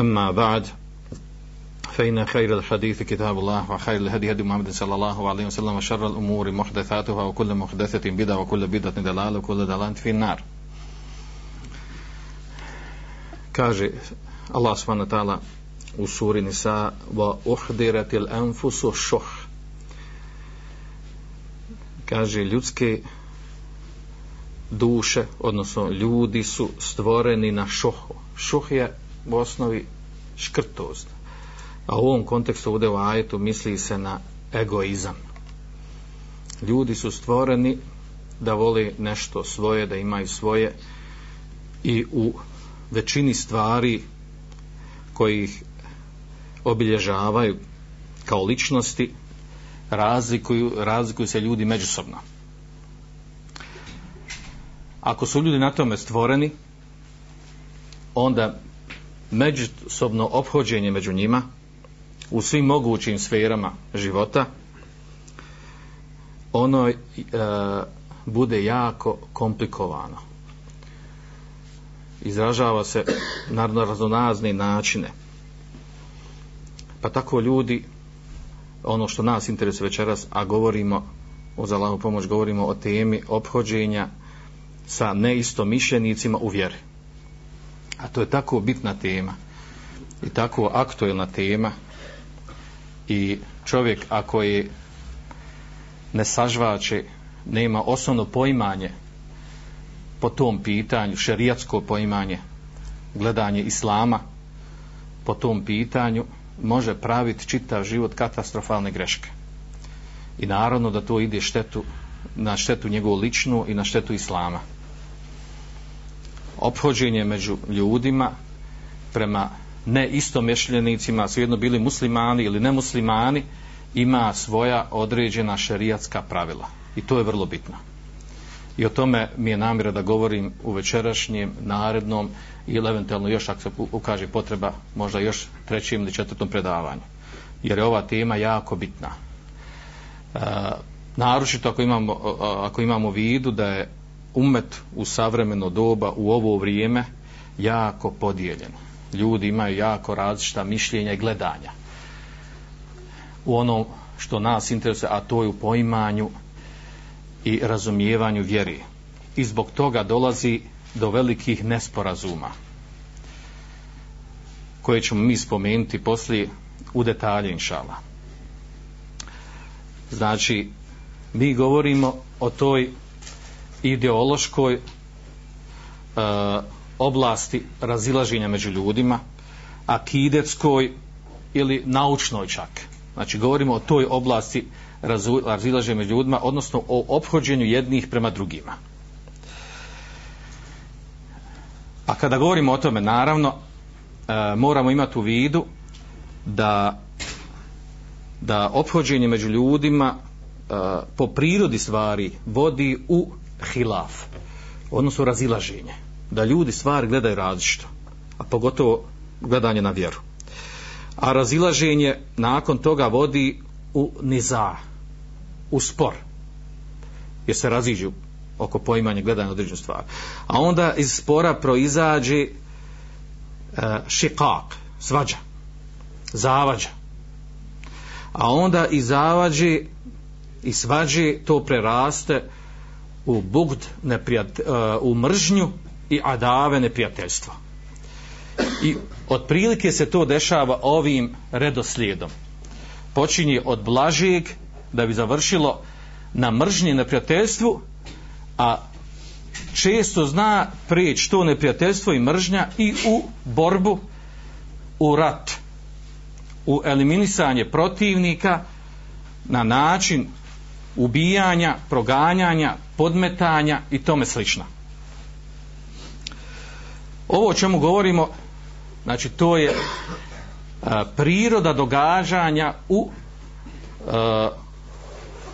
أما بعد فإن خير الحديث كتاب الله وخير الهدي هدي محمد صلى الله عليه وسلم وشر الأمور محدثاتها وكل محدثة بدعة وكل بدعة دلالة وكل دلالة في النار. Allah subhanahu wa ta'ala u suri Nisa wa uhdiratil anfusu šuh kaže duše odnosno ljudi su stvoreni na šuhu. Šuh je u osnovi škrtost. A u ovom kontekstu ovdje u ajetu misli se na egoizam. Ljudi su stvoreni da vole nešto svoje da imaju svoje i u većini stvari koji ih obilježavaju kao ličnosti razlikuju, razlikuju se ljudi međusobno. Ako su ljudi na tome stvoreni onda međusobno obhođenje među njima u svim mogućim sferama života ono e, bude jako komplikovano. Izražava se na raznonazne načine. Pa tako ljudi ono što nas interesuje večeras a govorimo o Zalahu pomoć govorimo o temi obhođenja sa neistomišljenicima u vjeri a to je tako bitna tema i tako aktuelna tema. I čovjek ako je ne sažvače nema osnovno poimanje po tom pitanju šerijatsko poimanje gledanje islama po tom pitanju može praviti čitav život katastrofalne greške. I naravno da to ide štetu na štetu njegovu ličnu i na štetu islama ophođenje među ljudima prema ne istomešljenicima, svejedno bili muslimani ili nemuslimani, ima svoja određena šerijatska pravila. I to je vrlo bitno. I o tome mi je namjera da govorim u večerašnjem, narednom ili eventualno još ako se ukaže potreba, možda još trećim ili četvrtom predavanju. Jer je ova tema jako bitna. E, naročito ako imamo, ako imamo vidu da je umet u savremeno doba u ovo vrijeme jako podijeljeno ljudi imaju jako različita mišljenja i gledanja u ono što nas interesuje, a to je u poimanju i razumijevanju vjeri. I zbog toga dolazi do velikih nesporazuma koje ćemo mi spomenuti poslije u detalje inšala. Znači, mi govorimo o toj ideološkoj e, oblasti razilaženja među ljudima, akidetskoj ili naučnoj čak. Znači, govorimo o toj oblasti razilaženja među ljudima, odnosno o obhođenju jednih prema drugima. A kada govorimo o tome, naravno, e, moramo imati u vidu da da obhođenje među ljudima e, po prirodi stvari vodi u hilaf, odnosno razilaženje da ljudi stvari gledaju različito, a pogotovo gledanje na vjeru. A razilaženje nakon toga vodi u niza, u spor, jer se raziđu oko poimanja gledanja određenu stvar. A onda iz spora proizađe e, šikak, svađa, zavađa. A onda i zavađe i svađe to preraste u bugd, neprijat, e, u mržnju i adave neprijateljstvo. I otprilike se to dešava ovim redoslijedom. Počinje od blažijeg da bi završilo na mržnje neprijateljstvu, a često zna prijeći to neprijateljstvo i mržnja i u borbu, u rat, u eliminisanje protivnika na način ubijanja, proganjanja, podmetanja i tome slično. Ovo o čemu govorimo znači to je a, priroda događanja u a,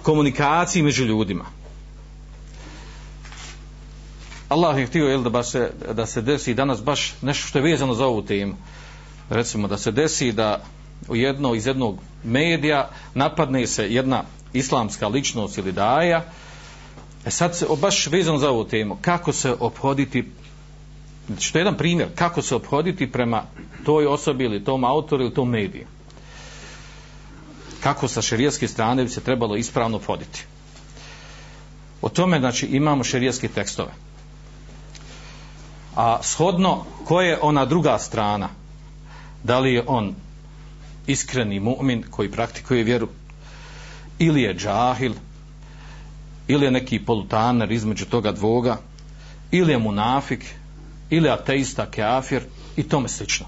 komunikaciji među ljudima. Allah je htio jel, da, baš se, da se desi danas baš nešto što je vezano za ovu temu. Recimo da se desi da u jedno iz jednog medija napadne se jedna islamska ličnost ili daja e sad se baš vezano za ovu temu kako se obhoditi što je jedan primjer kako se obhoditi prema toj osobi ili tom autoru ili tom mediju. Kako sa šerijaske strane bi se trebalo ispravno obhoditi. O tome znači imamo šerijaske tekstove. A shodno ko je ona druga strana? Da li je on iskreni mu'min koji praktikuje vjeru ili je džahil? Ili je neki polutaner između toga dvoga ili je munafik ili ateista keafir i tome slično.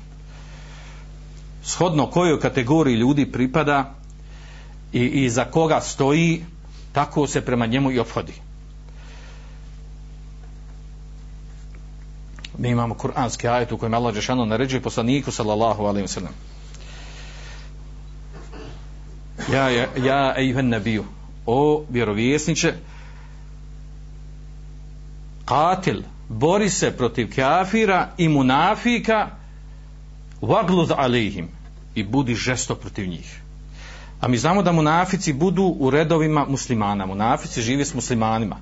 Shodno kojoj kategoriji ljudi pripada i, i za koga stoji tako se prema njemu i obhodi. Mi imamo kuranski ajet u kojem Allah Žešano naređuje poslaniku sallallahu alaihi wa sallam. Ja, ja, ja ejven nabiju o vjerovjesniče katil bori se protiv kafira i munafika vagluz alihim i budi žesto protiv njih. A mi znamo da munafici budu u redovima muslimana. Munafici žive s muslimanima.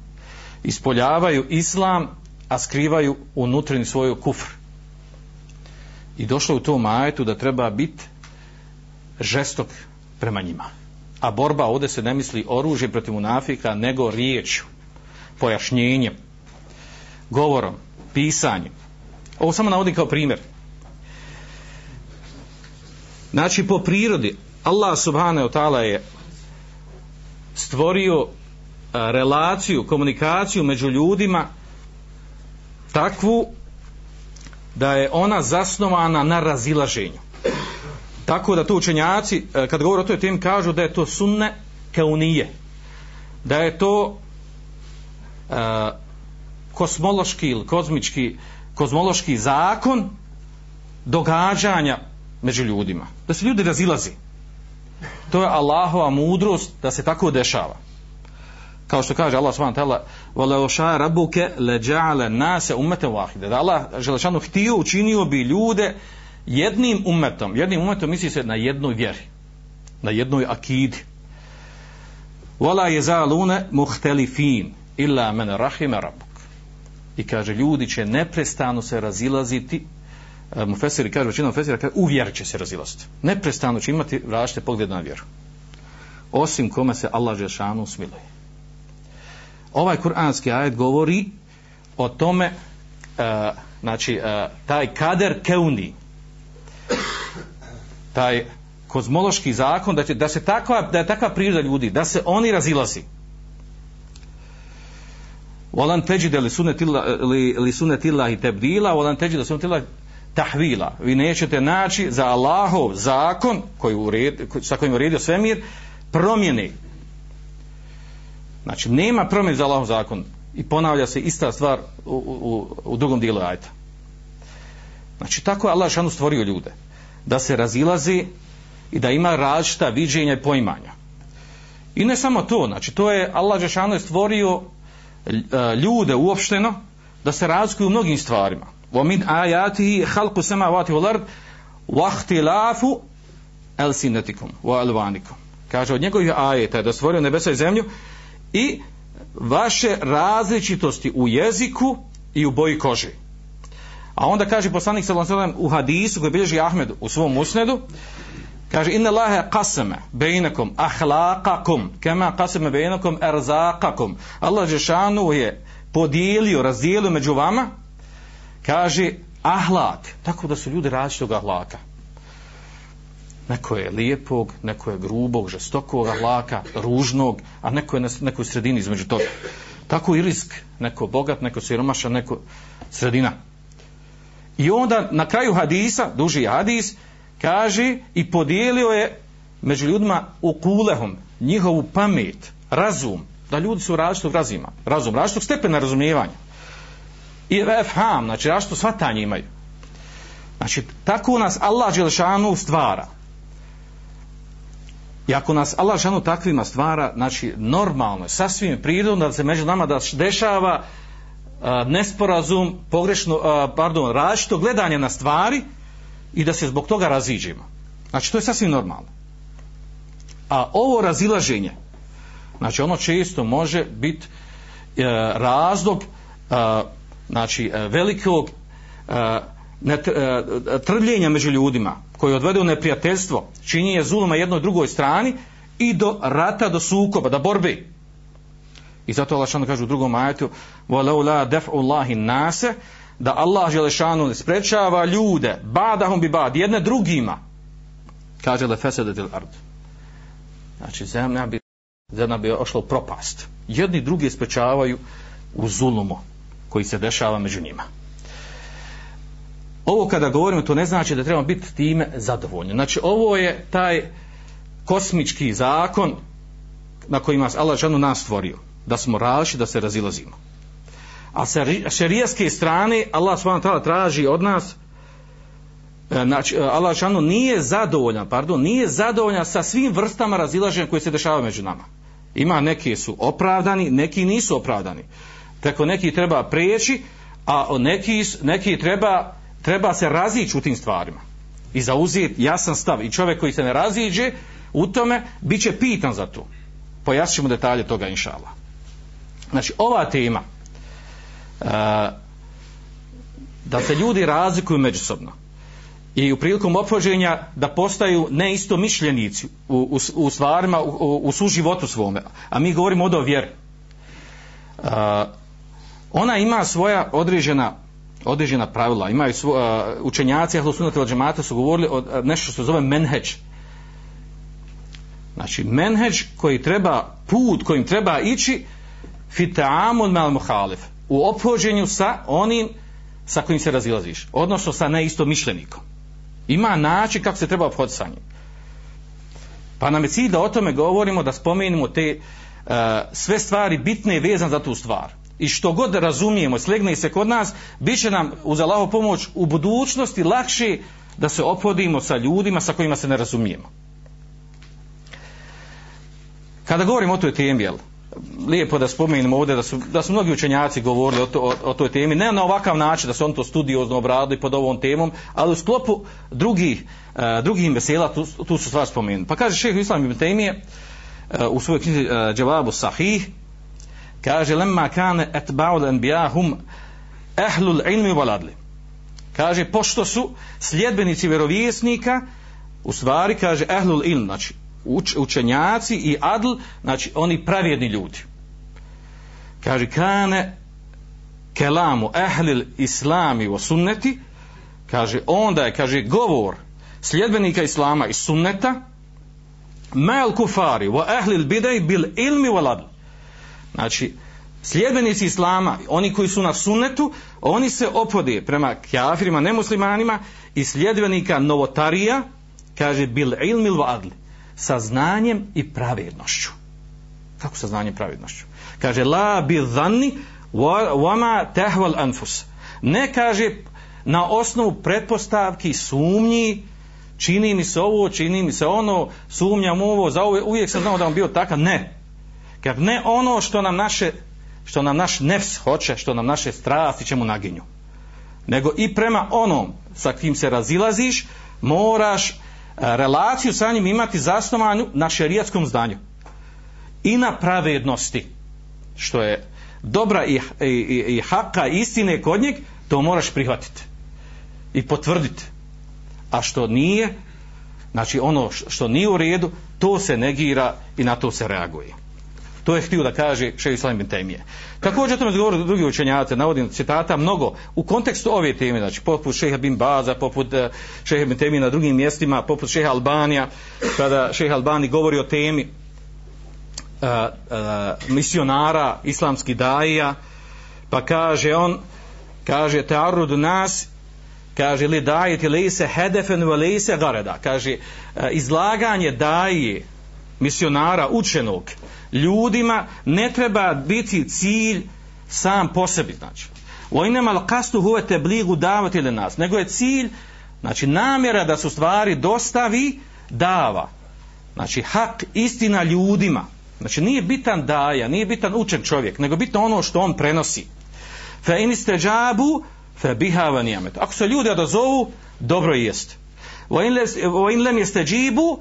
Ispoljavaju islam a skrivaju unutrini svoju kufr. I došlo u tom majetu da treba biti žestok prema njima. A borba ovdje se ne misli oružje protiv munafika, nego riječu, pojašnjenjem, govorom, pisanjem. Ovo samo navodim kao primjer. Znači, po prirodi, Allah subhanahu wa ta'ala je stvorio relaciju, komunikaciju među ljudima takvu da je ona zasnovana na razilaženju tako da to učenjaci e, kad govore o toj temi kažu da je to sunne keunije da je to uh, kosmološki ili kozmički kozmološki zakon događanja među ljudima da se ljudi razilazi to je Allahova mudrost da se tako dešava kao što kaže Allah subhanahu wa ta'ala وَلَوْ شَاءَ رَبُّكَ لَجَعَلَ النَّاسَ أُمَّةً وَاحِدًا da Allah želešanu htio učinio bi ljude jednim umetom, jednim umetom misli se na jednoj vjeri, na jednoj akidi. Wala yazaluna muhtelifin illa man rahima rabbuk. I kaže ljudi će neprestano se razilaziti e, Mufesiri kaže, većina Mufesira kaže, u vjeri će se razilaziti. Neprestano će imati različite poglede na vjeru. Osim kome se Allah Žešanu smiluje. Ovaj kuranski ajet govori o tome, uh, znači, uh, taj kader keuni, taj kozmološki zakon da će da se takva da je takva priroda ljudi da se oni razilazi. Walan tajid li sunnati li, li sunnati Allahi tabdila walan tahvila. Vi nećete naći za Allahov zakon koji ured, sa kojim uredio svemir promjene. Znači nema promjene za Allahov zakon. I ponavlja se ista stvar u, u, u drugom dijelu ajta znači tako je Allah šanu stvorio ljude da se razilazi i da ima različita viđenja i poimanja. I ne samo to, znači to je Allah Žešano je stvorio e, ljude uopšteno da se razlikuju u mnogim stvarima. وَمِنْ min خَلْقُ khalqu samawati wal ard wa ikhtilafu alsinatikum. Kaže od njegovih ajeta je da stvorio nebesa i zemlju i vaše različitosti u jeziku i u boji kože. A onda kaže poslanik sallallahu alejhi ve sellem u hadisu koji bilježi Ahmed u svom musnedu, kaže inna Allaha qasama bainakum akhlaqakum kama qasama bainakum arzaqakum. Allah džeshanu je podijelio, razdijelio među vama kaže ahlak, tako da su ljudi različitog ahlaka. Neko je lijepog, neko je grubog, žestokog ahlaka, ružnog, a neko je na nekoj sredini između toga. Tako i risk, neko bogat, neko siromašan, neko sredina. I onda na kraju hadisa, duži hadis, kaže i podijelio je među ljudima u kulehom njihovu pamet, razum, da ljudi su različitog razima, razum, različitog stepena razumijevanja. I efham, znači različito svatanje imaju. Znači, tako nas Allah Đelšanu stvara. I ako nas Allah Đelšanu takvima stvara, znači, normalno je, sasvim prirodno da se među nama da dešava a, nesporazum, pogrešno, a, pardon, različito gledanje na stvari i da se zbog toga raziđemo. Znači, to je sasvim normalno. A ovo razilaženje, znači, ono često može biti e, razlog e, znači, e, velikog e, net, e, trvljenja među ljudima koji odvede u neprijateljstvo, činjenje zuluma jednoj drugoj strani i do rata, do sukoba, do borbe. I zato Allah šanu kaže u drugom ajetu وَلَوْ لَا دَفْعُ اللَّهِ nase da Allah Želešanu ne sprečava ljude badahum bi bad, jedne drugima kaže le fesedetil ard znači zemlja bi zemlja bi ošla u propast jedni drugi sprečavaju u zulumu koji se dešava među njima ovo kada govorimo to ne znači da trebamo biti time zadovoljni znači ovo je taj kosmički zakon na kojima Allah žanu nas stvorio da smo različiti da se razilazimo. A sa šerijaske strane Allah s.w.t. traži od nas e, znači e, Allah šanu nije zadovoljan pardon, nije zadovoljan sa svim vrstama razilaženja koje se dešavaju među nama. Ima neki su opravdani neki nisu opravdani. Tako neki treba prijeći a neki, neki treba treba se razići u tim stvarima i zauzeti jasan stav. I čovjek koji se ne raziđe u tome bit će pitan za to. Pojasnit ćemo detalje toga inšala znači ova tema uh, da se ljudi razlikuju međusobno i u prilikom opođenja da postaju neisto mišljenici u, u, u stvarima, u, u suživotu svome a mi govorimo od o vjeri uh, ona ima svoja određena određena pravila, imaju svo, uh, učenjaci ahlu sunnata džemata su govorili o uh, nešto što se zove menheđ. Znači, menheđ koji treba, put kojim treba ići fita'amul mal muhalif u ophođenju sa onim sa kojim se razilaziš, odnosno sa neisto mišljenikom. Ima način kako se treba obhoditi sa njim. Pa nam je cilj da o tome govorimo, da spomenimo te uh, sve stvari bitne i vezan za tu stvar i što god razumijemo, slegne se kod nas, bit će nam uz Allaho pomoć u budućnosti lakše da se opodimo sa ljudima sa kojima se ne razumijemo. Kada govorimo o toj temi, jel, lijepo da spomenemo ovdje da su, da su mnogi učenjaci govorili o, to, o, o toj temi, ne na ovakav način da su on to studiozno obradili pod ovom temom, ali u sklopu drugih, uh, drugih mesela tu, tu su stvar spomenuli. Pa kaže šehr Islam ibn Temije uh, eh, u svojoj knjizi eh, uh, Džavabu Sahih, kaže lemma kane etba'ul anbiya hum ehlul ilmi valadli. kaže pošto su sljedbenici vjerovjesnika u stvari kaže ehlul ilm znači uč, učenjaci i adl znači oni pravjedni ljudi. Kaže kane kelamu ehlil islami o sunneti kaže onda je kaže govor sljedbenika islama i sunneta mal kufari wa ehlil bidej bil ilmi wal adl Znači, sljedbenici islama, oni koji su na sunnetu, oni se opode prema kafirima, nemuslimanima i sljedbenika novotarija, kaže bil ilmil wal adl sa znanjem i pravednošću. Kako sa znanjem i pravednošću? Kaže, la bi dhanni wama tehval anfus. Ne kaže na osnovu pretpostavki, sumnji, čini mi se ovo, čini mi se ono, sumnjam ovo, za ovo, uvijek sam znao da on bio takav, ne. Kad ne ono što nam naše što nam naš nefs hoće, što nam naše strasti čemu naginju. Nego i prema onom sa kim se razilaziš, moraš relaciju sa njim imati zasnovanu na šerijatskom znanju I na pravednosti, što je dobra i, i, i, i haka istine kod njeg, to moraš prihvatiti. I potvrditi. A što nije, znači ono što nije u redu, to se negira i na to se reaguje. To je htio da kaže Šeji Islam bin Temije. Također o tome govore drugi učenjaci, navodim citata mnogo u kontekstu ove teme, znači poput Šeha bin Baza, poput eh, Šeha bin Temije na drugim mjestima, poput Šeha Albanija, kada Šeha Albani govori o temi uh, uh, misionara, islamski daija, pa kaže on, kaže te arud nas, kaže li dajeti li se hedefen ve se gareda, kaže izlaganje daje misionara učenog, ljudima ne treba biti cilj sam po sebi znači vojnama al qastu huwa tebligu davati li nas nego je cilj Znači namjera da su stvari dostavi dava. Znači hak istina ljudima. Znači nije bitan daja, nije bitan učen čovjek, nego bitno ono što on prenosi. Fa in istajabu fa biha wa. Ako se ljudi odazovu, dobro jest. Wa in lam wa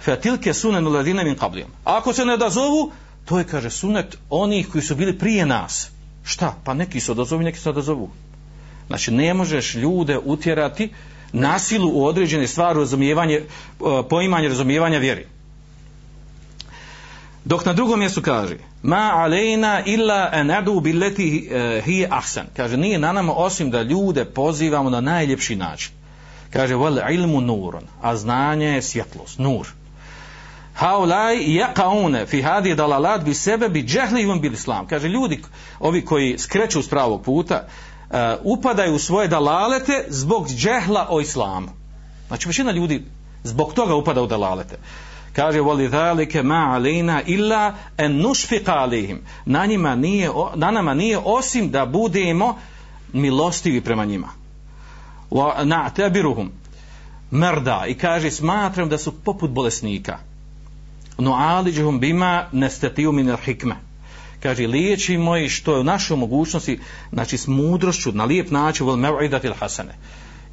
fatilke yastajibu fa sunan min qablihim. Ako se ne odazovu, to je kaže sunet onih koji su bili prije nas. Šta? Pa neki su odazovu, neki se odazovu. Znači ne možeš ljude utjerati nasilu u određene stvari razumijevanje, e, poimanje razumijevanja vjeri. Dok na drugom mjestu kaže ma alejna illa an adu billeti e, hi ahsan. Kaže nije na nama osim da ljude pozivamo na najljepši način. Kaže wal ilmu nurun, a znanje je svjetlost, nur. Haulaj yaqauna fi hadi dalalat bi sebe bi jahlihum bil islam. Kaže ljudi ovi koji skreću s pravog puta uh, upadaju u svoje dalalete zbog džehla o islamu. Znači većina ljudi zbog toga upada u dalalete. Kaže voli zalike ma alejna illa en nušfiqa alihim. Na njima nije na nama nije osim da budemo milostivi prema njima. Wa na'tabiruhum merda i kaže smatram da su poput bolesnika. No aliđuhum bima nestatiju min al hikme. Kaže liječimo ih što je u našoj mogućnosti, znači s mudrošću, na lijep način, vol mev'idatil hasane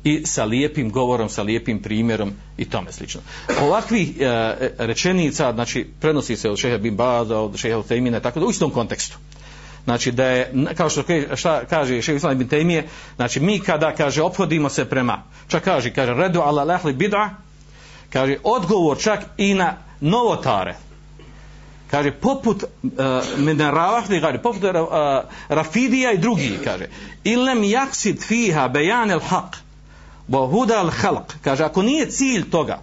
i sa lijepim govorom, sa lijepim primjerom i tome slično. Ovakvih e, e rečenica, znači, prenosi se od šeha Bin Bada, od šeha Utejmina, tako da u istom kontekstu. Znači da je, kao što šta kaže šeha Islam Ibn Tejmije, znači mi kada, kaže, ophodimo se prema, čak kaže, kaže, redu ala lehli bid'a, kaže, odgovor čak i na novotare, kaže poput e, uh, mineralahli kaže, poput uh, rafidija i drugi kaže. Ilem yaksid fiha bayan al haq wa huda al khalq kaže ako nije cilj toga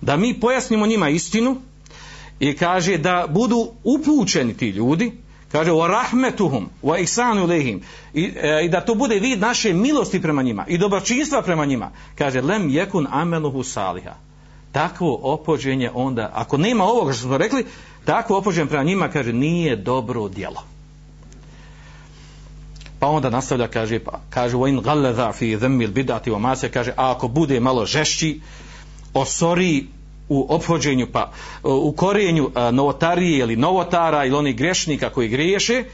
da mi pojasnimo njima istinu i kaže da budu upućeni ti ljudi kaže wa rahmetuhum wa ihsanu lehim I, e, i da to bude vid naše milosti prema njima i dobročinstva prema njima kaže lem yekun ameluhu saliha takvo opođenje onda ako nema ovoga što smo rekli takvo opođenje prema njima kaže nije dobro djelo. Pa onda nastavlja kaže pa kaže in ghalladha fi dhammi bid'ati wa ma kaže a ako bude malo žešći osori u ophođenju pa u korijenju a, novotarije ili novotara ili onih grešnika koji griješe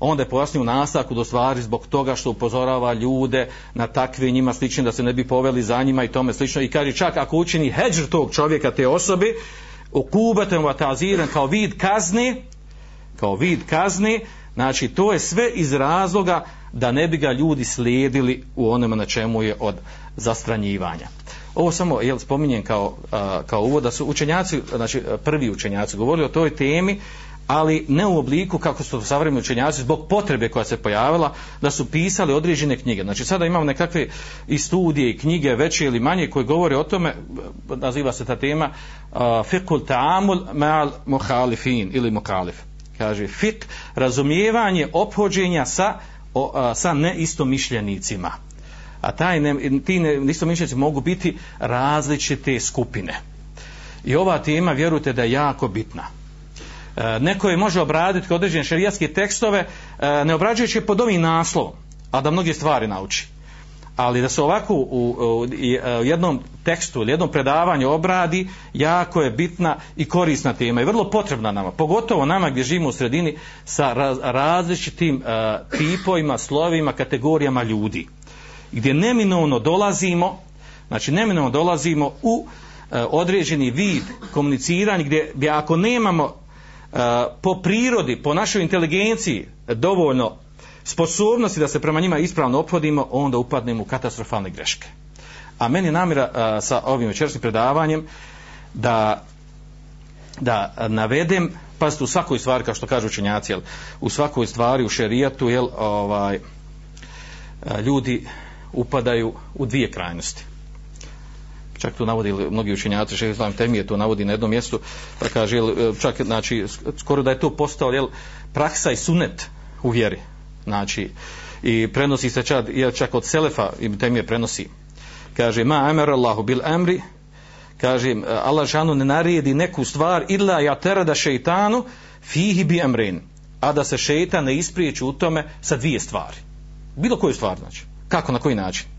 onda je pojasnio nastavku do stvari zbog toga što upozorava ljude na takve njima slične da se ne bi poveli za njima i tome slično. I kaže čak ako učini heđr tog čovjeka te osobe okubatem vataziran kao vid kazni, kao vid kazni, znači to je sve iz razloga da ne bi ga ljudi slijedili u onome na čemu je od zastranjivanja. Ovo samo jel spominjem kao, a, kao uvod da su učenjaci znači prvi učenjaci govorili o toj temi ali ne u obliku kako su savremeni učenjaci zbog potrebe koja se pojavila da su pisali određene knjige. Znači sada imamo nekakve i studije i knjige veće ili manje koje govore o tome, naziva se ta tema uh, fiqul ta'amul ma'al muhalifin ili mukalif. Kaže fiqh, razumijevanje ophođenja sa, o, a, sa neistomišljenicima. A taj ne, ti neistomišljenici mogu biti različite skupine. I ova tema, vjerujte da je jako bitna E, neko je može obraditi određene šerijatske tekstove e, ne obrađujući pod ovim naslovom a da mnoge stvari nauči. Ali da se ovako u, u, e, u jednom tekstu ili jednom predavanju obradi jako je bitna i korisna tema i vrlo potrebna nama pogotovo nama gdje živimo u sredini sa raz, različitim uh, tipovima, slovima, kategorijama ljudi gdje neminovno dolazimo znači neminovno dolazimo u uh, određeni vid komuniciranja gdje, gdje ako nemamo E, po prirodi, po našoj inteligenciji dovoljno sposobnosti da se prema njima ispravno ophodimo, onda upadnemo u katastrofalne greške. A meni je namjera a, sa ovim večerašnjim predavanjem da da navedem pazite u svakoj stvari kao što kažu učenjaci jel, u svakoj stvari u šerijatu jel, ovaj, a, ljudi upadaju u dvije krajnosti čak to navodi mnogi učenjaci šejh islam temije to navodi na jednom mjestu pa kaže e, čak znači skoro da je to postao jel, praksa i sunet u vjeri. Znači i prenosi se čak, čak od selefa i temije prenosi. Kaže ma amara Allahu bil amri kaže e, Allah žanu ne naredi neku stvar illa ja terada šeitanu fihi bi amrin a da se šeitan ne ispriječi u tome sa dvije stvari. Bilo koju stvar znači. Kako na koji način?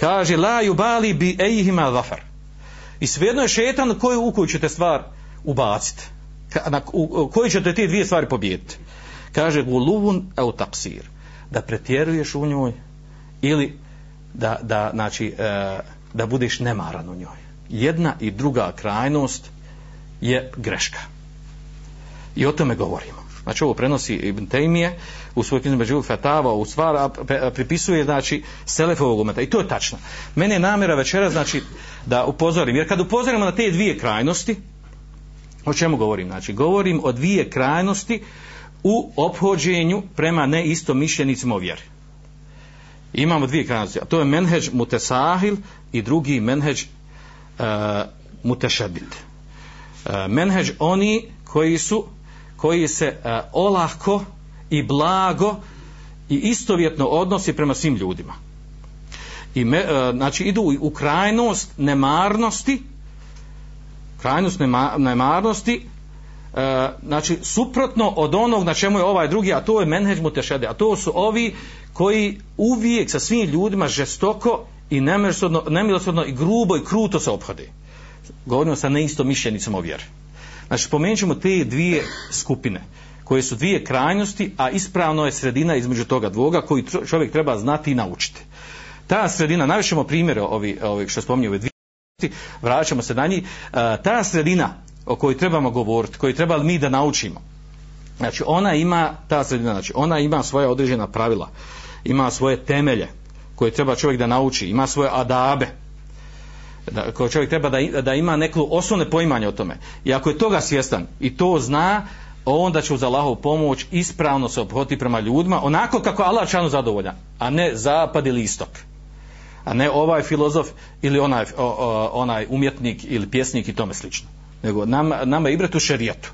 Kaže la yubali bi ejhima zafar. I svejedno je šetan koju, u koju ćete stvar ubaciti Ka, na, u, u koju ćete te dvije stvari pobijediti kaže guluvun au taksir da pretjeruješ u njoj ili da, da, znači, e, da budeš nemaran u njoj. Jedna i druga krajnost je greška. I o tome govorimo. Znači ovo prenosi Ibn Taymije u svojoj knjizi Među Fatava u stvar a pripisuje znači Selefovog umeta. I to je tačno. Mene je namjera večera znači da upozorim. Jer kad upozorimo na te dvije krajnosti o čemu govorim? Znači govorim o dvije krajnosti u ophođenju prema neistomišljenicima o vjeri. Imamo dvije krajnosti a to je menheđ mutesahil i drugi menheđ e, uh, mutešabit uh, e, menheđ oni koji su koji se e, uh, olahko i blago i istovjetno odnosi prema svim ljudima. I me, e, znači idu u, krajnost nemarnosti krajnost nema, nemarnosti e, znači suprotno od onog na čemu je ovaj drugi, a to je menheđ mutešede, a to su ovi koji uvijek sa svim ljudima žestoko i nemilosrdno i grubo i kruto se obhode. Govorimo sa neisto mišljenicama o vjeri. Znači, spomenut ćemo te dvije skupine, koje su dvije krajnosti, a ispravno je sredina između toga dvoga, koji čovjek treba znati i naučiti. Ta sredina, najvišemo primjere ovi, ovi što spominju ove dvije krajnosti, vraćamo se na njih, e, ta sredina o kojoj trebamo govoriti, koju treba mi da naučimo, znači, ona ima, ta sredina, znači, ona ima svoje određena pravila, ima svoje temelje, koje treba čovjek da nauči, ima svoje adabe, da, ko čovjek treba da, da ima neku osnovne poimanje o tome. I ako je toga svjestan i to zna, onda će uz Allahov pomoć ispravno se obhoditi prema ljudima, onako kako Allah čanu zadovolja, a ne zapad ili istok. A ne ovaj filozof ili onaj, o, o, onaj umjetnik ili pjesnik i tome slično. Nego nama, nama ibret u šerijatu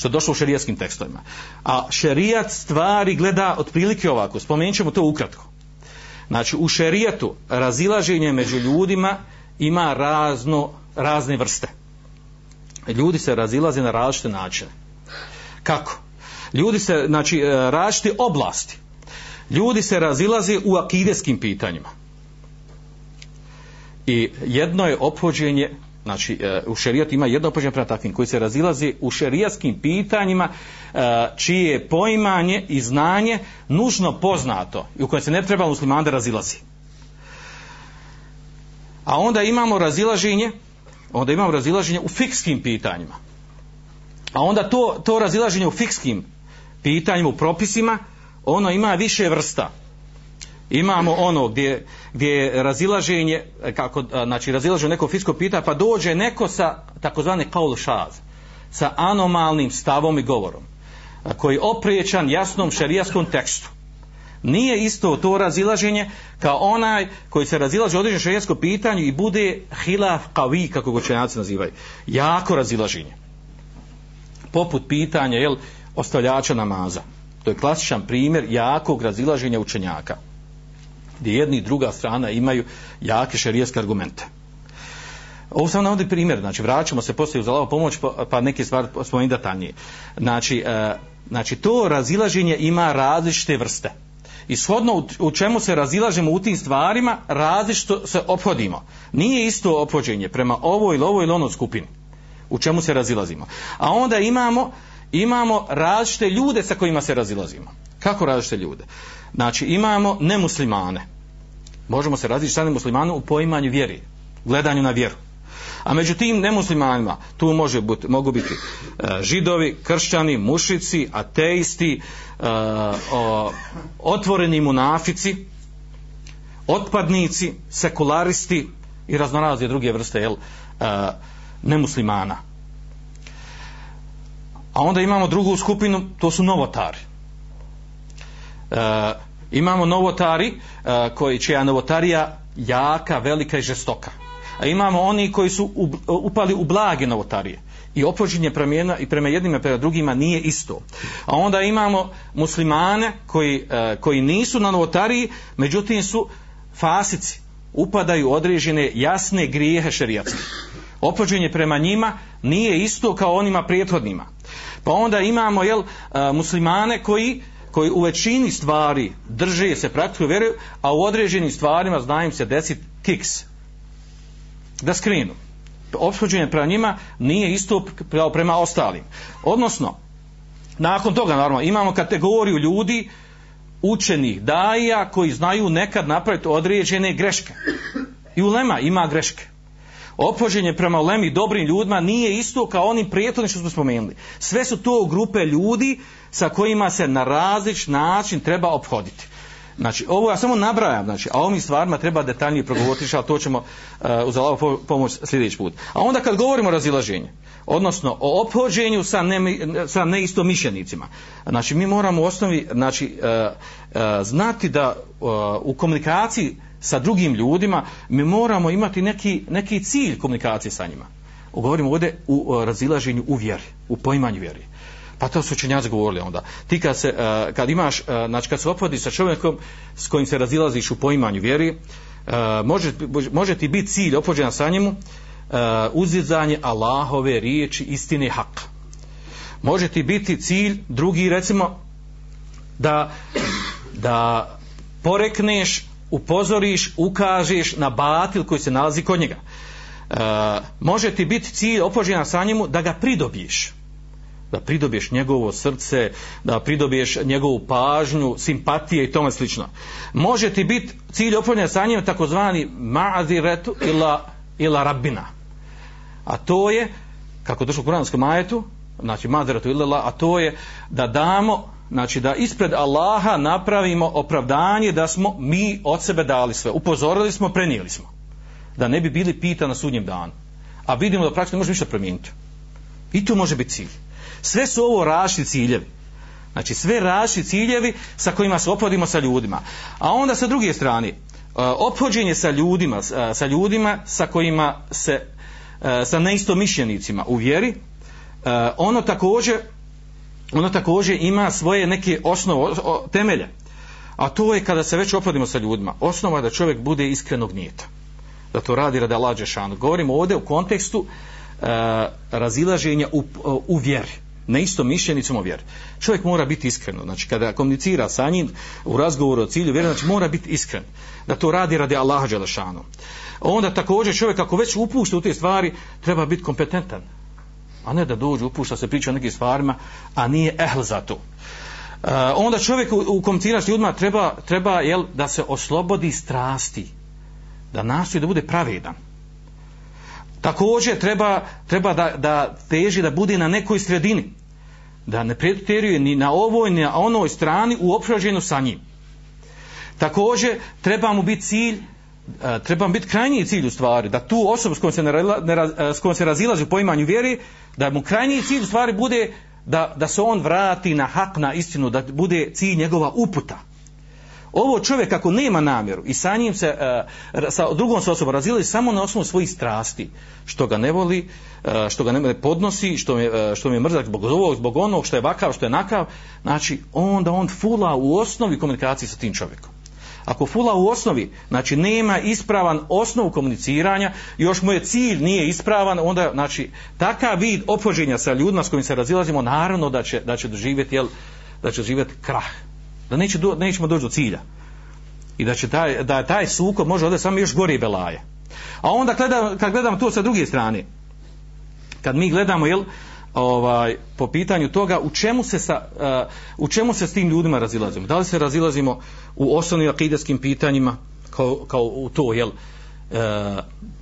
što je došlo u šerijatskim tekstovima. A šerijat stvari gleda otprilike ovako, spomenut ćemo to ukratko. Znači, u šerijatu razilaženje među ljudima ima razno, razne vrste. Ljudi se razilaze na različite načine. Kako? Ljudi se, znači, e, različite oblasti. Ljudi se razilaze u akideskim pitanjima. I jedno je opođenje, znači e, u šerijatu ima jedno opođenje prema takvim, koji se razilaze u šerijatskim pitanjima e, čije je poimanje i znanje nužno poznato i u kojem se ne treba musliman da razilazi. A onda imamo razilaženje, onda imamo razilaženje u fikskim pitanjima. A onda to, to razilaženje u fikskim pitanjima, u propisima, ono ima više vrsta. Imamo ono gdje, gdje je razilaženje, kako, znači razilaženje neko fisko pitanje, pa dođe neko sa takozvane kaul šaz, sa anomalnim stavom i govorom, koji je opriječan jasnom šarijaskom tekstu nije isto to razilaženje kao onaj koji se razilaže određeno šarijasko pitanje i bude hilaf kavi, kako ga učenjaci nazivaju. Jako razilaženje. Poput pitanja, jel, ostavljača namaza. To je klasičan primjer jakog razilaženja učenjaka. Gdje jedna i druga strana imaju jake šerijeske argumente. Ovo sam navodi primjer, znači vraćamo se poslije uz Allaho pomoć pa, pa neke stvari spomenuti detaljnije. Znači, e, znači to razilaženje ima različite vrste i shodno u, u čemu se razilažemo u tim stvarima, različito se ophodimo. Nije isto ophođenje prema ovoj ili ovoj ili onoj skupini u čemu se razilazimo. A onda imamo imamo različite ljude sa kojima se razilazimo. Kako različite ljude? Znači imamo nemuslimane. Možemo se različiti sa nemuslimanom u poimanju vjeri, gledanju na vjeru. A među tim nemuslimanima tu može biti, mogu biti e, židovi, kršćani, mušici, ateisti, e, o, otvoreni munafici, otpadnici, sekularisti i raznorazne druge vrste jel, e, nemuslimana. A onda imamo drugu skupinu, to su novotari. E, imamo novotari e, koji čija novotarija jaka, velika i žestoka a imamo oni koji su upali u blage novotarije i opođenje prema i prema jednima prema drugima nije isto. A onda imamo muslimane koji, e, koji nisu na novotariji, međutim su fasici, upadaju određene jasne grijehe šerijatske. Opođenje prema njima nije isto kao onima prethodnima. Pa onda imamo jel, e, muslimane koji koji u većini stvari drže se praktikuju vjeruju, a u određenim stvarima zna im se desiti kiks. Da skrenu. Ophođenje prema njima nije isto prema, prema ostalim. Odnosno nakon toga naravno imamo kategoriju ljudi učenih daja koji znaju nekad napraviti određene greške. I ulema ima greške opoženje prema ulemi dobrim ljudima nije isto kao onim prijetodnim što smo spomenuli. Sve su to grupe ljudi sa kojima se na različ način treba obhoditi. Znači, ovo ja samo nabrajam, znači, a ovim stvarima treba detaljnije progovoriti, ali to ćemo uh, uz Allahovu pomoć sljedeći put. A onda kad govorimo o razilaženju, odnosno o ophođenju sa, ne, sa neistomišljenicima, znači, mi moramo u osnovi znači, uh, uh, znati da uh, u komunikaciji sa drugim ljudima mi moramo imati neki, neki cilj komunikacije sa njima. Govorimo ovdje u uh, razilaženju u vjeri, u poimanju vjeri. Pa to su učenjaci govorili onda. Ti kad, se, uh, kad imaš, uh, znači kad se opodi sa čovjekom s kojim se razilaziš u poimanju vjeri, uh, može, može ti biti cilj opođena sa njemu uh, uzizanje Allahove riječi istine hak. Može ti biti cilj drugi recimo da, da porekneš, upozoriš, ukažeš na batil koji se nalazi kod njega. Uh, može ti biti cilj opođena sa njemu da ga pridobiješ da pridobiješ njegovo srce, da pridobiješ njegovu pažnju, simpatije i tome slično. Može ti biti cilj opravljanja sa njim takozvani ma'aziretu ila, ila rabbina. A to je, kako došlo u kuranskom majetu, znači ma'aziretu ila, a to je da damo, znači da ispred Allaha napravimo opravdanje da smo mi od sebe dali sve. Upozorili smo, prenijeli smo. Da ne bi bili pita na sudnjem danu. A vidimo da praktično ne može ništa promijeniti. I to može biti cilj. Sve su ovo rašli ciljevi. Znači sve rašli ciljevi sa kojima se opodimo sa ljudima. A onda sa druge strane, e, ophođenje sa ljudima, e, sa ljudima sa kojima se, e, sa neistomišljenicima u vjeri, e, ono također, ono također ima svoje neke osnove, temelje. A to je kada se već opodimo sa ljudima. Osnova je da čovjek bude iskrenog nijeta. Da to radi rada lađe šanu. Govorimo ovdje u kontekstu razilaženja u, u vjeri na isto mišljenicom o vjeri. Čovjek mora biti iskren. Znači, kada komunicira sa njim u razgovoru o cilju vjeri, znači mora biti iskren. Da to radi radi Allaha Đelešanu. Onda također čovjek ako već upušta u te stvari, treba biti kompetentan. A ne da dođe, upušta se priča o nekim stvarima, a nije ehl za to. E, onda čovjek u, u komuniciraš ljudima treba, treba jel, da se oslobodi strasti. Da nastoji da bude pravedan. Također treba, treba da, da teži da bude na nekoj sredini da ne pretjeruje ni na ovoj ni na onoj strani u opraženju sa njim. Također treba mu biti cilj e, treba mu biti krajnji cilj u stvari da tu osobu s kojom se, ne, ne, s kojom se razilazi u poimanju vjeri da mu krajnji cilj u stvari bude da, da se on vrati na hak na istinu da bude cilj njegova uputa ovo čovjek ako nema namjeru i sa njim se uh, sa drugom se osobom razilazi samo na osnovu svojih strasti što ga ne voli e, što ga ne podnosi što mi, e, što mi je mrzak zbog ovog zbog onog što je vakav što je nakav. Znači onda on fula u osnovi komunikacije sa tim čovjekom. Ako fula u osnovi znači nema ispravan osnov komuniciranja još mu je cilj nije ispravan onda znači takav vid opođenja sa ljudima s kojim se razilazimo naravno da će, da će doživjeti jel, da će doživjeti krah da neće do, nećemo doći do cilja. I da će taj, da taj sukob može ovdje samo još gori belaje. A onda gleda, kad gledamo to sa druge strane kad mi gledamo jel, ovaj, po pitanju toga u čemu se sa, uh, u čemu se s tim ljudima razilazimo? Da li se razilazimo u osnovnim akideskim pitanjima kao, kao u to jel, uh,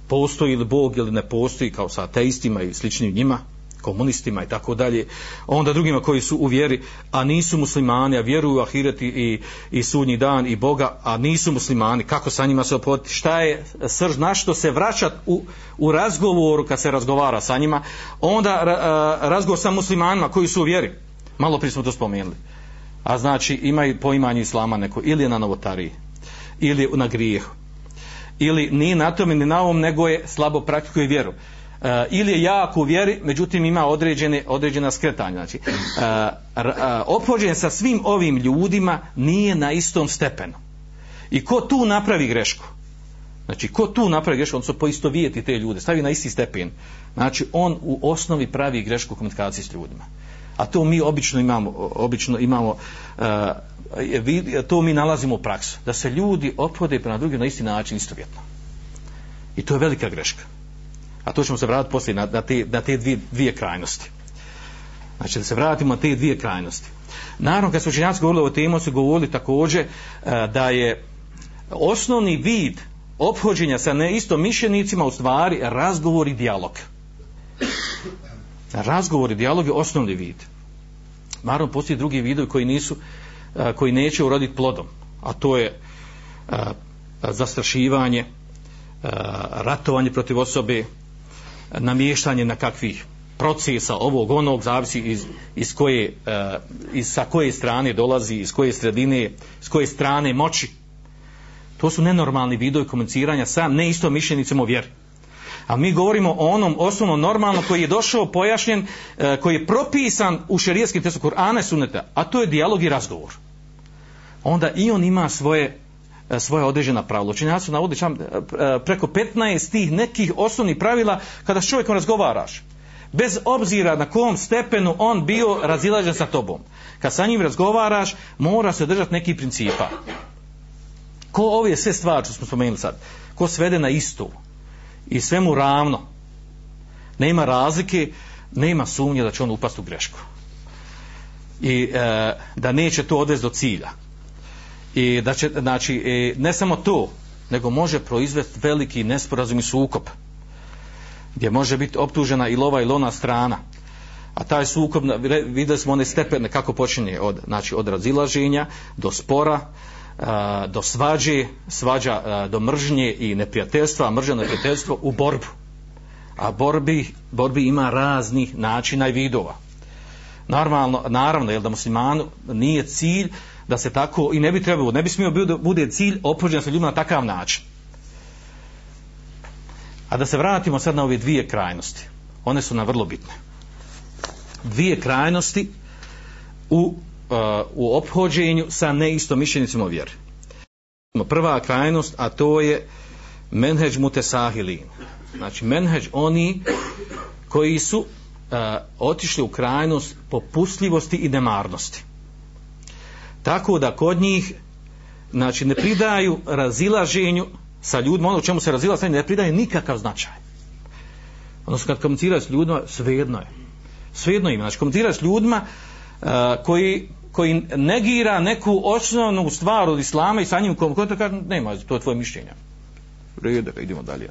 postoji li Bog ili ne postoji kao sa ateistima i sličnim njima? Komunistima i tako dalje, onda drugima koji su u vjeri, a nisu muslimani, a vjeruju u ahireti i, i sudnji dan i Boga, a nisu muslimani, kako sa njima se opoditi, šta je srž, na što se vraćat u, u razgovoru kad se razgovara sa njima, onda ra, a, razgovor sa muslimanima koji su u vjeri, malo prije smo to spomenuli, a znači imaju poimanje islama neko, ili je na novotariji, ili na grijehu, ili nije na tome ni na ovom, nego je slabo praktikuje vjeru. Eh, ili je jak u vjeri, međutim ima određene, određena skretanja. Znači, eh, uh, eh, opođen sa svim ovim ljudima nije na istom stepenu. I ko tu napravi grešku? Znači, ko tu napravi grešku, on su poistovijeti te ljude, stavi na isti stepen. Znači, on u osnovi pravi grešku komunikaciji s ljudima. A to mi obično imamo, obično imamo uh, to mi nalazimo u praksu. Da se ljudi opode prema drugim na isti način istovjetno I to je velika greška. A to ćemo se vratiti poslije na, na te, na te dvije, dvije krajnosti. Znači da se vratimo na te dvije krajnosti. Naravno, kad su učenjaci govorili o temu, su govorili također e, da je osnovni vid ophođenja sa neistom mišljenicima u stvari razgovor i dijalog. Razgovor i dijalog je osnovni vid. Naravno, postoji drugi vidovi koji nisu, e, koji neće uroditi plodom. A to je e, zastrašivanje, e, ratovanje protiv osobe, namještanje na kakvih procesa ovog onog zavisi iz, iz koje e, iz sa koje strane dolazi iz koje sredine s koje strane moći. To su nenormalni vidovi komuniciranja sa neisto mišljenicom o vjeri. A mi govorimo o onom osnovno normalno koji je došao pojašnjen e, koji je propisan u šerijskim testu Kur'ana i Sunneta a to je dijalog i razgovor. Onda i on ima svoje e, svoje određena pravila. Učenjaci navode e, e, preko 15 tih nekih osnovnih pravila kada s čovjekom razgovaraš bez obzira na kom stepenu on bio razilažen sa tobom. Kad sa njim razgovaraš, mora se držati neki principa. Ko ove sve stvari što smo spomenuli sad, ko svede na istu i svemu ravno, nema razlike, nema sumnje da će on upast u grešku. I e, da neće to odvesti do cilja. I da će, znači, e, ne samo to, nego može proizvesti veliki nesporazum i sukob, gdje može biti optužena i lova i lona strana. A taj sukob, videli smo one stepene kako počinje od, znači, od razilaženja do spora, a, do svađe, svađa a, do mržnje i neprijateljstva, a mržnje neprijateljstvo u borbu. A borbi, borbi ima raznih načina i vidova. Normalno, naravno, jel da muslimanu nije cilj da se tako, i ne bi trebalo, ne bi smio bude cilj opođen sa ljudima na takav način. A da se vratimo sad na ove dvije krajnosti. One su na vrlo bitne. Dvije krajnosti u, uh, u ophođenju sa neistomišljenicima vjere. Prva krajnost, a to je menheđ mutesahilin. Znači, menheđ oni koji su uh, otišli u krajnost popustljivosti i nemarnosti. Tako da kod njih znači, ne pridaju razilaženju sa ljudima, ono čemu se razila sa ne pridaje nikakav značaj. Odnosno, kad komuniciraš s ljudima, svejedno je. Svejedno im, Znači, komuniciraš s ljudima uh, koji, koji negira neku osnovnu stvar od islama i sa njim kom, koji to kaže, nema, to je tvoje mišljenje. Rede, idemo dalje.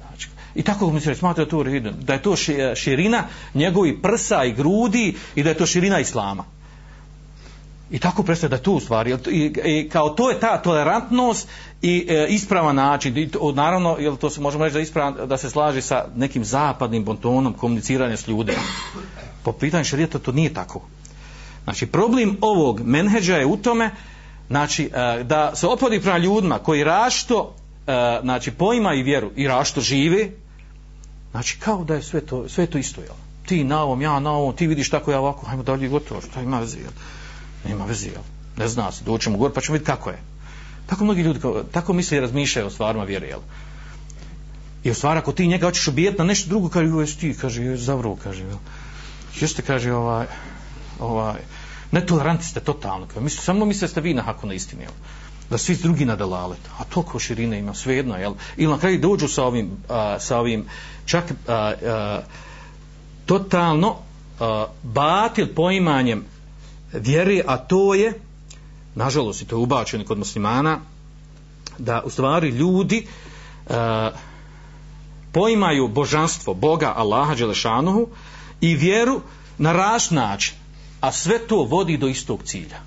Znači, I tako komuniciraš, smatra da to rede, da je to širina njegovi prsa i grudi i da je to širina islama. I tako prestaje da tu u stvari. I, i, kao to je ta tolerantnost i e, ispravan način. I to, naravno, jel to se možemo reći da, ispravan, da se slaže sa nekim zapadnim bontonom komuniciranja s ljudima. Po pitanju šarijeta to nije tako. Znači, problem ovog menheđa je u tome znači, e, da se opodi prema ljudima koji rašto e, znači, poima i vjeru i rašto žive, znači kao da je sve to, sve to isto. Jel? Ti na ovom, ja na ovom, ti vidiš tako ja ovako, hajmo dalje gotovo, šta ima veze. Jel? Nema veze, jel? Ne zna se, doćemo gore, pa ćemo vidjeti kako je. Tako mnogi ljudi, tako misle i razmišljaju o stvarima vjere, jel? I u stvari, ako ti njega hoćeš ubijeti na nešto drugo, kaže, joj, ti, kaže, joj, zavro, kaže, jel? Jeste, kaže, ovaj, ovaj, netoleranti ste totalno, kaže, misle, samo misle ste vi na haku na istini, jel? Da svi drugi nadalale. a toliko širine ima, svejedno, jel? Ili na kraju dođu sa ovim, a, sa ovim, čak, a, a, totalno, a, batil poimanjem vjeri, a to je, nažalost, i to je ubačeno kod muslimana, da u stvari ljudi e, poimaju božanstvo Boga Allaha Đelešanuhu i vjeru na raš način, a sve to vodi do istog cilja.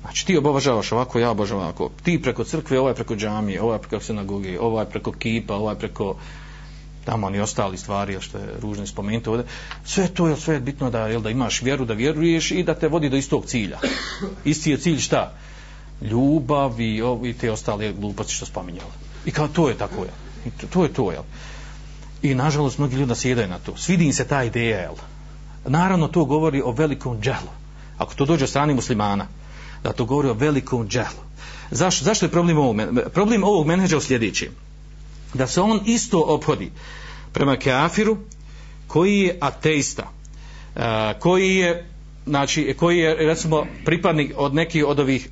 Znači ti obožavaš ovako, ja obožavam ovako. Ti preko crkve, ovaj preko džamije, ovaj preko sinagoge, ovaj preko kipa, ovaj preko tamo ni ostali stvari što je ružno spomenuti ovdje. Sve to je sve je bitno da jel da imaš vjeru da vjeruješ i da te vodi do istog cilja. Isti je cilj šta? Ljubav i, i te ostale gluposti što spominjala. I kao to je tako je I to, to je to jel. I nažalost mnogi ljudi nasjedaju na to. Svidi im se ta ideja jel. Naravno to govori o velikom džehlu. ako to dođe od strane muslimana da to govori o velikom džehlu. Zaš, zašto je problem ovog problem ovog menadžera u sljedećem? Da se on isto ophodi prema kafiru koji je ateista koji je znači koji je recimo pripadnik od nekih od ovih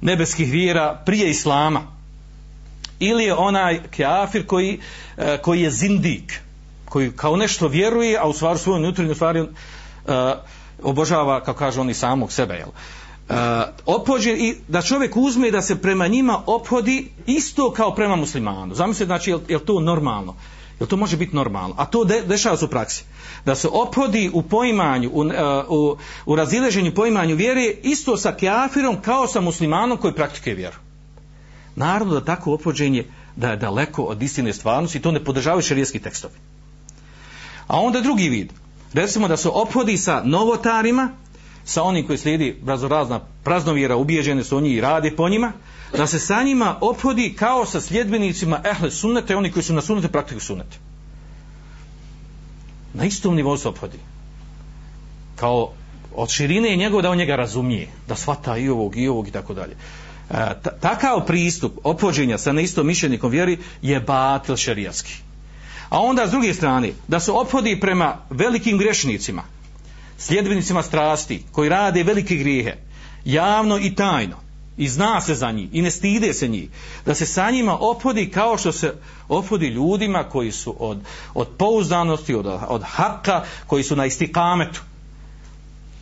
nebeskih vjera prije islama ili je onaj kafir koji, koji je zindik koji kao nešto vjeruje a u stvari svoju unutrašnju stvari uh, obožava kako kaže oni samog sebe jel? Uh, Uh, opođen i da čovjek uzme da se prema njima ophodi isto kao prema muslimanu zamislite znači je, je to normalno Jel to može biti normalno? A to de, dešava se u praksi. Da se ophodi u poimanju, u, uh, u, u razileženju poimanju vjere isto sa kafirom kao sa muslimanom koji praktikuje vjeru. Naravno da tako opođenje da je daleko od istine stvarnosti i to ne podržavaju šerijski tekstovi. A onda drugi vid. Recimo da se ophodi sa novotarima, sa onim koji slijedi raznorazna praznovjera, ubijeđene su oni i rade po njima, da se sa njima ophodi kao sa sljedbenicima ehle sunnete, oni koji su na sunnete praktiku sunnete. Na istom nivou se ophodi. Kao od širine je njegov da on njega razumije, da shvata i ovog i ovog i tako dalje. E, takav pristup opođenja sa neistom mišljenikom vjeri je batil šerijatski. A onda s druge strane, da se ophodi prema velikim grešnicima, sljedbenicima strasti, koji rade velike grijehe, javno i tajno, i zna se za njih, i ne stide se njih, da se sa njima opodi kao što se opodi ljudima koji su od, od pouzdanosti, od, od haka, koji su na istikametu.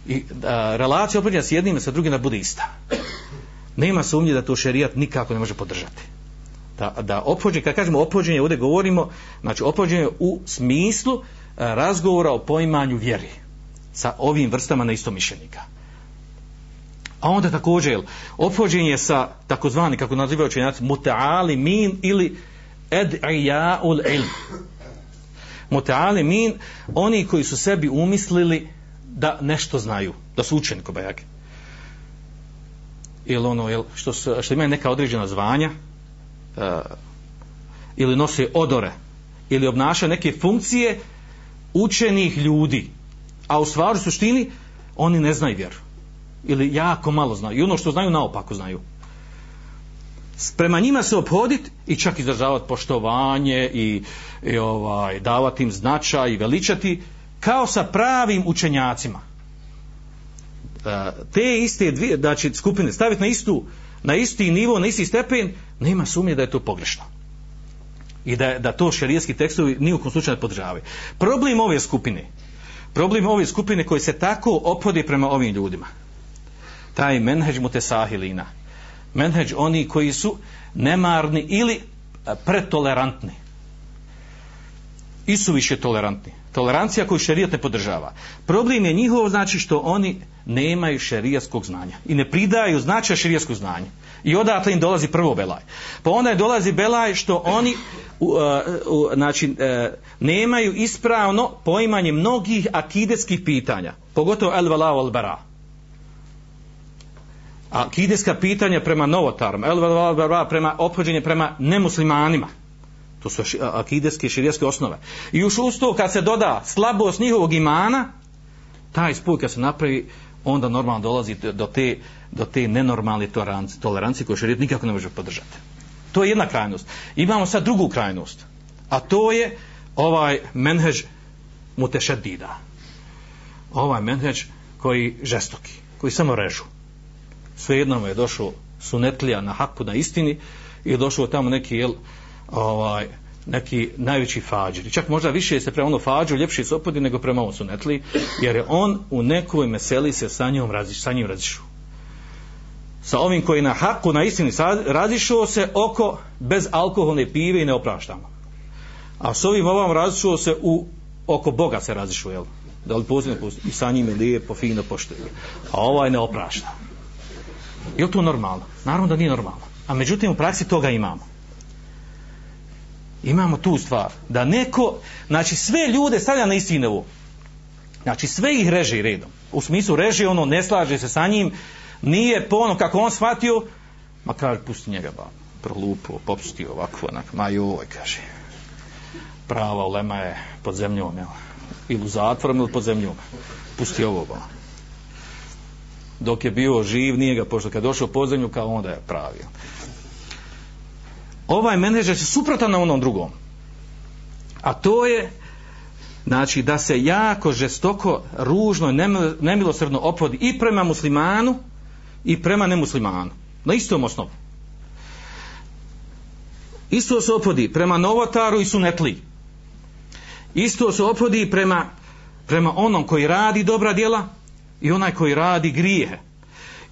I a, relacija ophodnja s jednim sa drugim da bude ista. Nema sumnje da to šerijat nikako ne može podržati da, da opođenje, kad kažemo opođenje, ovdje govorimo, znači opođenje u smislu razgovora o poimanju vjeri sa ovim vrstama neistomišljenika. A onda također, opođenje sa takozvani, kako nazivaju učenjaci, muteali min ili ed'ijaul ilm. Muteali min, oni koji su sebi umislili da nešto znaju, da su učeni ko bajake. Ili ono, jel, što, su, što imaju neka određena zvanja, uh, ili nose odore ili obnašaju neke funkcije učenih ljudi a u stvari suštini oni ne znaju vjeru. Ili jako malo znaju. I ono što znaju naopako znaju. Prema njima se obhoditi i čak izražavati poštovanje i, i ovaj, davati im značaj i veličati kao sa pravim učenjacima. E, te iste dvije znači skupine staviti na istu na isti nivo, na isti stepen nema sumnje da je to pogrešno. I da, da to šerijski tekstovi ni u kom slučaju ne podržavaju. Problem ove skupine, problem ove skupine koji se tako opodi prema ovim ljudima, taj menheđ mutesahilina, menheđ oni koji su nemarni ili pretolerantni i su više tolerantni. Tolerancija koju šerijat ne podržava. Problem je njihov znači što oni nemaju šerijatskog znanja i ne pridaju značaj šerijatskog znanja. I odatle im dolazi prvo belaj. Pa onda je dolazi belaj što oni u, uh, u, znači, uh, nemaju ispravno poimanje mnogih akidetskih pitanja. Pogotovo el velao al bara. Akideska pitanja prema novotarom, el velao al bara prema ophođenje prema nemuslimanima. To su akideske širijaske osnove. I još uz to kad se doda slabost njihovog imana, taj spoj kad se napravi, onda normalno dolazi do te, do te nenormalne tolerancije, tolerancije koju širijet nikako ne može podržati. To je jedna krajnost. Imamo sad drugu krajnost. A to je ovaj menhež mutešedida. Ovaj menhež koji žestoki, koji samo režu. Svejedno je došao sunetlija na haku na istini i je došao tamo neki jel, ovaj, neki najveći fađir. Čak možda više se prema ono fađu ljepši se opodi nego prema ovom sunetli, jer je on u nekoj meseli se sa njom raziš, sa njim razišu. Sa ovim koji na haku, na istini razišuo se oko bez alkoholne pive i ne opraštamo. A s ovim ovom razišuo se u oko Boga se razišuo, jel? Da li posljedno posljedno? I sa njim je lijepo, fino poštuje. A ovaj ne oprašta. Je li to normalno? Naravno da nije normalno. A međutim u praksi toga imamo imamo tu stvar da neko znači sve ljude stavlja na isti nivo. Znači sve ih reže redom. U smislu reže ono ne slaže se sa njim nije po ono kako on shvatio ma kaže pusti njega ba prolupo popustio ovako onak ma joj kaže. Prava ulema je pod zemljom jel? ili u zatvorom ili pod zemljom. Pusti ovo ba. Dok je bio živ nije ga pošto kad došao pod zemlju kao onda je pravio ovaj menedžer se suprotan na onom drugom. A to je znači da se jako žestoko, ružno, nemilosrdno opodi i prema muslimanu i prema nemuslimanu. Na istom osnovu. isto se opodi prema novotaru i sunetli. Isto se opodi prema, prema onom koji radi dobra djela i onaj koji radi grijehe.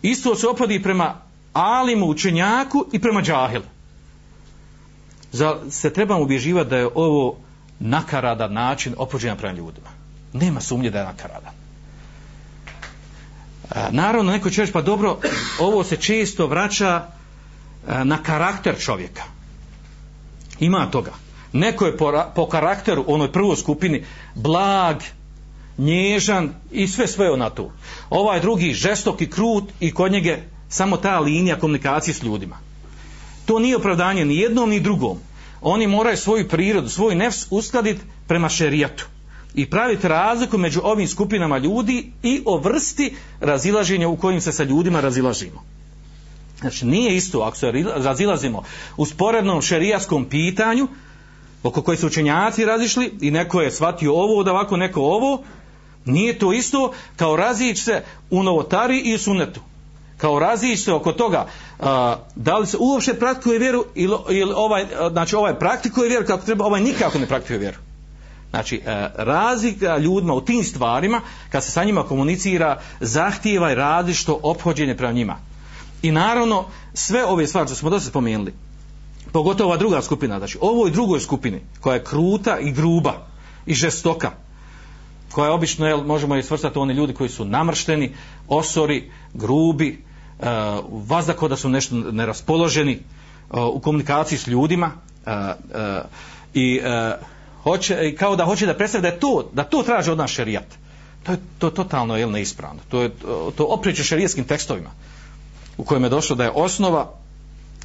Isto se opodi prema alimu, učenjaku i prema džahilu. Za, se trebamo ubježivati da je ovo nakaradan način opođenja prema ljudima. Nema sumnje da je nakaradan. A, naravno, neko će reći, pa dobro, ovo se često vraća e, na karakter čovjeka. Ima toga. Neko je po, po karakteru, onoj prvoj skupini, blag, nježan i sve sveo na to. Ovaj drugi žestok i krut i kod njega samo ta linija komunikacije s ljudima. To nije opravdanje ni jednom ni drugom. Oni moraju svoju prirodu, svoj nefs uskladiti prema šerijatu i praviti razliku među ovim skupinama ljudi i o vrsti razilaženja u kojim se sa ljudima razilažimo. Znači, nije isto ako se razilazimo u sporednom šerijaskom pitanju oko koje su učenjaci razišli i neko je shvatio ovo da ovako neko ovo, nije to isto kao razić se u novotari i u sunetu kao razić oko toga a, da li se uopšte praktikuje vjeru ili, ili ovaj, znači ovaj praktikuje vjeru kako treba, ovaj nikako ne praktikuje vjeru. Znači, e, razlika ljudima u tim stvarima, kad se sa njima komunicira, zahtijeva i radi što ophođenje prema njima. I naravno, sve ove stvari što smo dosta spomenuli, pogotovo ova druga skupina, znači ovoj drugoj skupini, koja je kruta i gruba i žestoka, koja je obično, jel, možemo je svrstati oni ljudi koji su namršteni, osori, grubi, Eh, uh, vazda da su nešto neraspoloženi uh, u komunikaciji s ljudima uh, uh, i uh, hoće, kao da hoće da predstavlja da je to, da to traži od nas šerijat. To je to totalno jel, neispravno. To je to opriče šerijetskim tekstovima u kojem je došlo da je osnova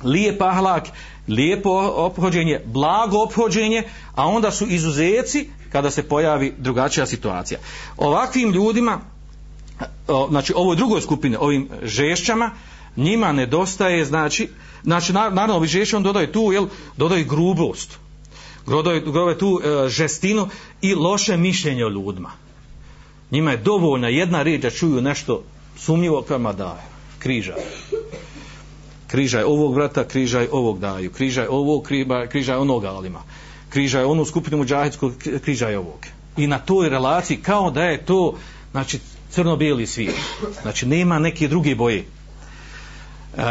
lijep ahlak, lijepo ophođenje, blago ophođenje, a onda su izuzeci kada se pojavi drugačija situacija. Ovakvim ljudima znači ovoj drugoj skupine, ovim žešćama, njima nedostaje, znači, znači naravno ovi žešći on dodaje tu, jel, dodaje grubost, dodaju, grove tu e, žestinu i loše mišljenje o ljudima. Njima je dovoljna jedna riječ da čuju nešto sumnjivo kama daje, križaj. Križaj ovog vrata, križaj ovog daju, križaj ovog, kriba, križaj onog alima, križaj onu skupinu muđahidskog, križaj ovog. I na toj relaciji kao da je to, znači, crno-bijeli svijet. Znači, nema neke druge boje. Uh,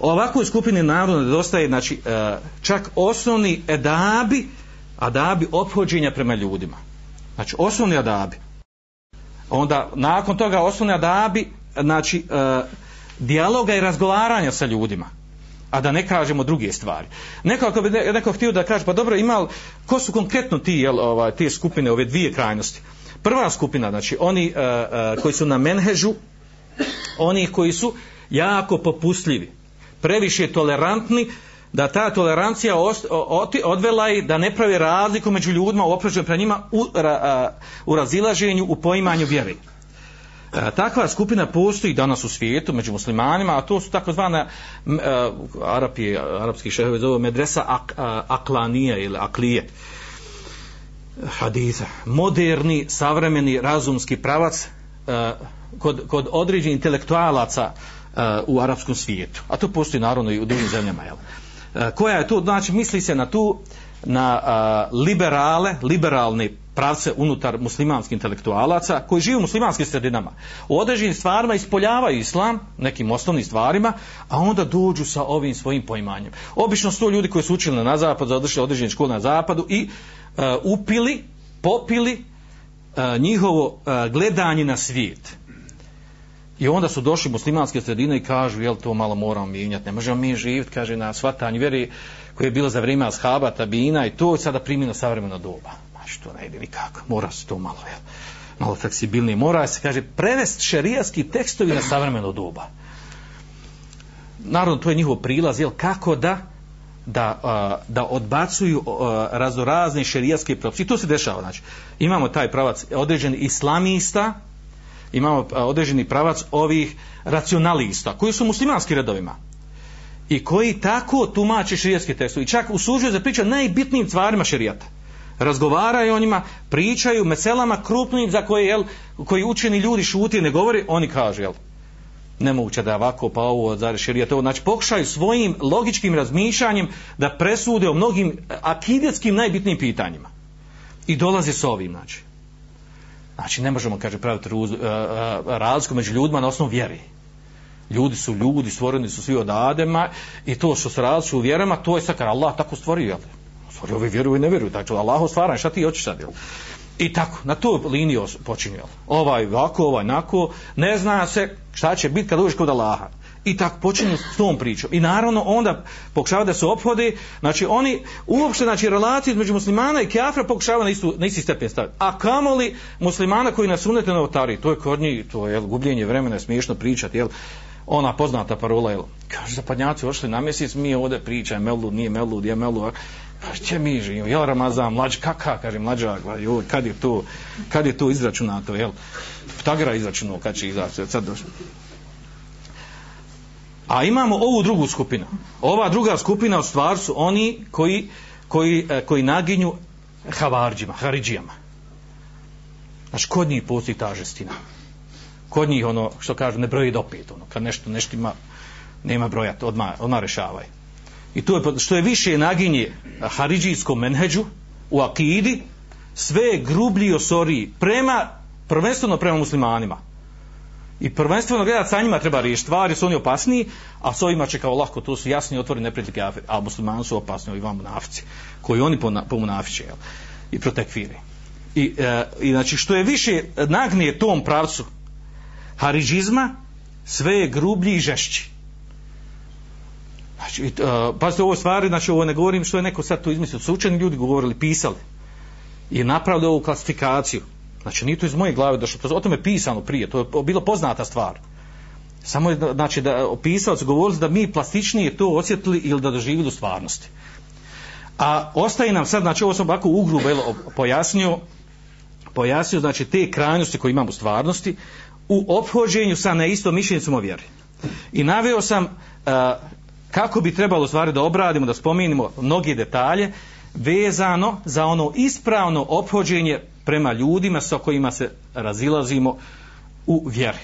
ovakvoj skupini naroda nedostaje znači, e, čak osnovni edabi, adabi ophođenja prema ljudima. Znači, osnovni adabi. Onda, nakon toga, osnovni adabi, znači, e, dijaloga i razgovaranja sa ljudima. A da ne kažemo druge stvari. Neko ako bi neko htio da kaže, pa dobro, imal ko su konkretno ti, jel, ovaj, te skupine, ove dvije krajnosti? Prva skupina, znači oni uh, uh, koji su na menhežu, oni koji su jako popustljivi, previše tolerantni, da ta tolerancija ost, odvela i da ne pravi razliku među ljudima u opražnju pre njima u, ra, uh, u razilaženju, u poimanju vjeri. E, takva skupina postoji danas u svijetu među muslimanima, a to su takozvana e, Arapi, arapski šehovi zove medresa ak, a, aklanije ili aklije. Uh, hadisa, moderni, savremeni, razumski pravac uh, kod, kod određenih intelektualaca uh, u arapskom svijetu. A to postoji naravno i u drugim zemljama. Jel? Uh, koja je to? Znači, misli se na tu, na uh, liberale, liberalni pravce unutar muslimanskih intelektualaca koji žive u muslimanskim sredinama. U određenim stvarima ispoljavaju islam, nekim osnovnim stvarima, a onda dođu sa ovim svojim poimanjem. Obično su to ljudi koji su učili na zapadu, završili određene škole na zapadu i e, upili, popili e, njihovo e, gledanje na svijet. I onda su došli muslimanske sredine i kažu, jel to malo moramo mijenjati, ne možemo mi živjeti, kaže, na svatanju vjeri koje je bilo za vrijeme ashaba, tabina i to je sada primjeno savremeno doba. Znači, to ne ide nikako, mora se to malo, jel, malo fleksibilnije. Mora se, kaže, prevest šerijaski tekstovi na savremeno doba. Naravno, to je njihov prilaz, jel, kako da, da, uh, da odbacuju uh, razorazne šerijatske propise. I to se dešava. Znači, imamo taj pravac određeni islamista, imamo uh, određeni pravac ovih racionalista, koji su muslimanski redovima i koji tako tumače šerijatske tekstove i čak usuđuju za priča najbitnijim stvarima šerijata. Razgovaraju o njima, pričaju meselama krupnim za koje, jel, koji učeni ljudi šuti ne govori, oni kažu, jel, nemoguće da je ovako pa ovo zar širija to znači pokušaju svojim logičkim razmišljanjem da presude o mnogim akidetskim najbitnijim pitanjima. I dolaze s ovim znači. Znači ne možemo kaže praviti ruz, e, e, razliku među ljudima na osnovu vjeri ljudi su ljudi stvoreni su svi od Adema i to što se različu u vjerama to je sakar Allah tako stvorio jel? Stvorio ovi vjeruju i ne vjeruju znači Allah stvaran šta ti hoćeš sad jel? I tako, na tu liniju počinje. Ovaj ovako, ovaj nako, ne zna se šta će biti kad uđeš kod Allaha. I tako počinju s tom pričom. I naravno onda pokušava da se ophode, znači oni uopšte, znači relacije između muslimana i kafira pokušava na, istu, na isti stepen staviti. A kamoli muslimana koji nas unete na otari, to je kod njih, to je jel, gubljenje vremena, smiješno pričati, jel, ona poznata parola, jel, kaže, zapadnjaci ošli na mjesec, mi ovdje pričaj, melud, nije melud, je melud, pa će mi živimo, jel Ramazan, mlađ, kaka, kaže mlađa, joj, kad je to, kad je to izračunato, jel, Ptagra izračunao, kad će izaći, sad došlo. A imamo ovu drugu skupinu. Ova druga skupina u stvar su oni koji, koji, e, koji naginju havarđima, haridžijama. Znači, kod njih postoji ta žestina. Kod njih, ono, što kažu, ne broji do pet, ono, kad nešto, nešto ima, nema broja, odmah, odmah rešavaju. I to je, što je više naginje haridžijskom menheđu u akidi, sve je grublji osoriji prema, prvenstveno prema muslimanima. I prvenstveno gledat sa njima treba riješiti stvari, su oni opasniji, a s ovima će kao lahko, to su jasni otvoreni neprijatelji, a muslimani su opasni, ovi vam munafici, koji oni pomunafiće, jel? I protekviri. I, e, I znači, što je više nagnije tom pravcu haridžizma, sve je grublji i žešći. Znači, uh, pazite ovo stvari, znači ovo ne govorim što je neko sad tu izmislio, su učeni ljudi govorili, pisali i napravili ovu klasifikaciju. Znači, nije to iz moje glave došlo, to o tome pisano prije, to je bilo poznata stvar. Samo je, znači, da opisao su govorili da mi plastičnije to osjetili ili da doživili u stvarnosti. A ostaje nam sad, znači, ovo sam ovako ugrube pojasnio, pojasnio, znači, te krajnosti koje imamo u stvarnosti, u ophođenju sa neistom mišljenicom o vjeri. I naveo sam uh, kako bi trebalo stvari da obradimo, da spominimo mnoge detalje, vezano za ono ispravno ophođenje prema ljudima sa kojima se razilazimo u vjeri.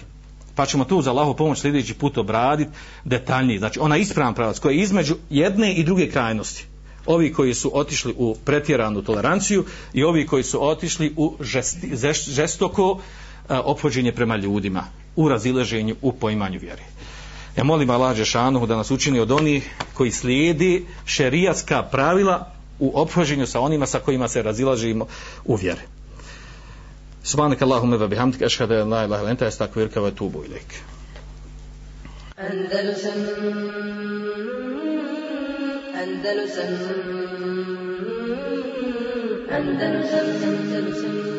Pa ćemo tu za Allahu pomoć sljedeći put obraditi detaljnije. Znači, ona ispravan pravac koja je između jedne i druge krajnosti. Ovi koji su otišli u pretjeranu toleranciju i ovi koji su otišli u žesti, žestoko uh, ophođenje prema ljudima, u razileženju, u poimanju vjeri. Ja molim Allah Žešanu da nas učini od onih koji slijedi šerijatska pravila u ophođenju sa onima sa kojima se razilažimo u vjeri. Subhanak Allahumma wa bihamdika ashhadu an la ilaha illa anta astaghfiruka wa atubu ilaik. Andalusam Andalusam Andalusam Andalusam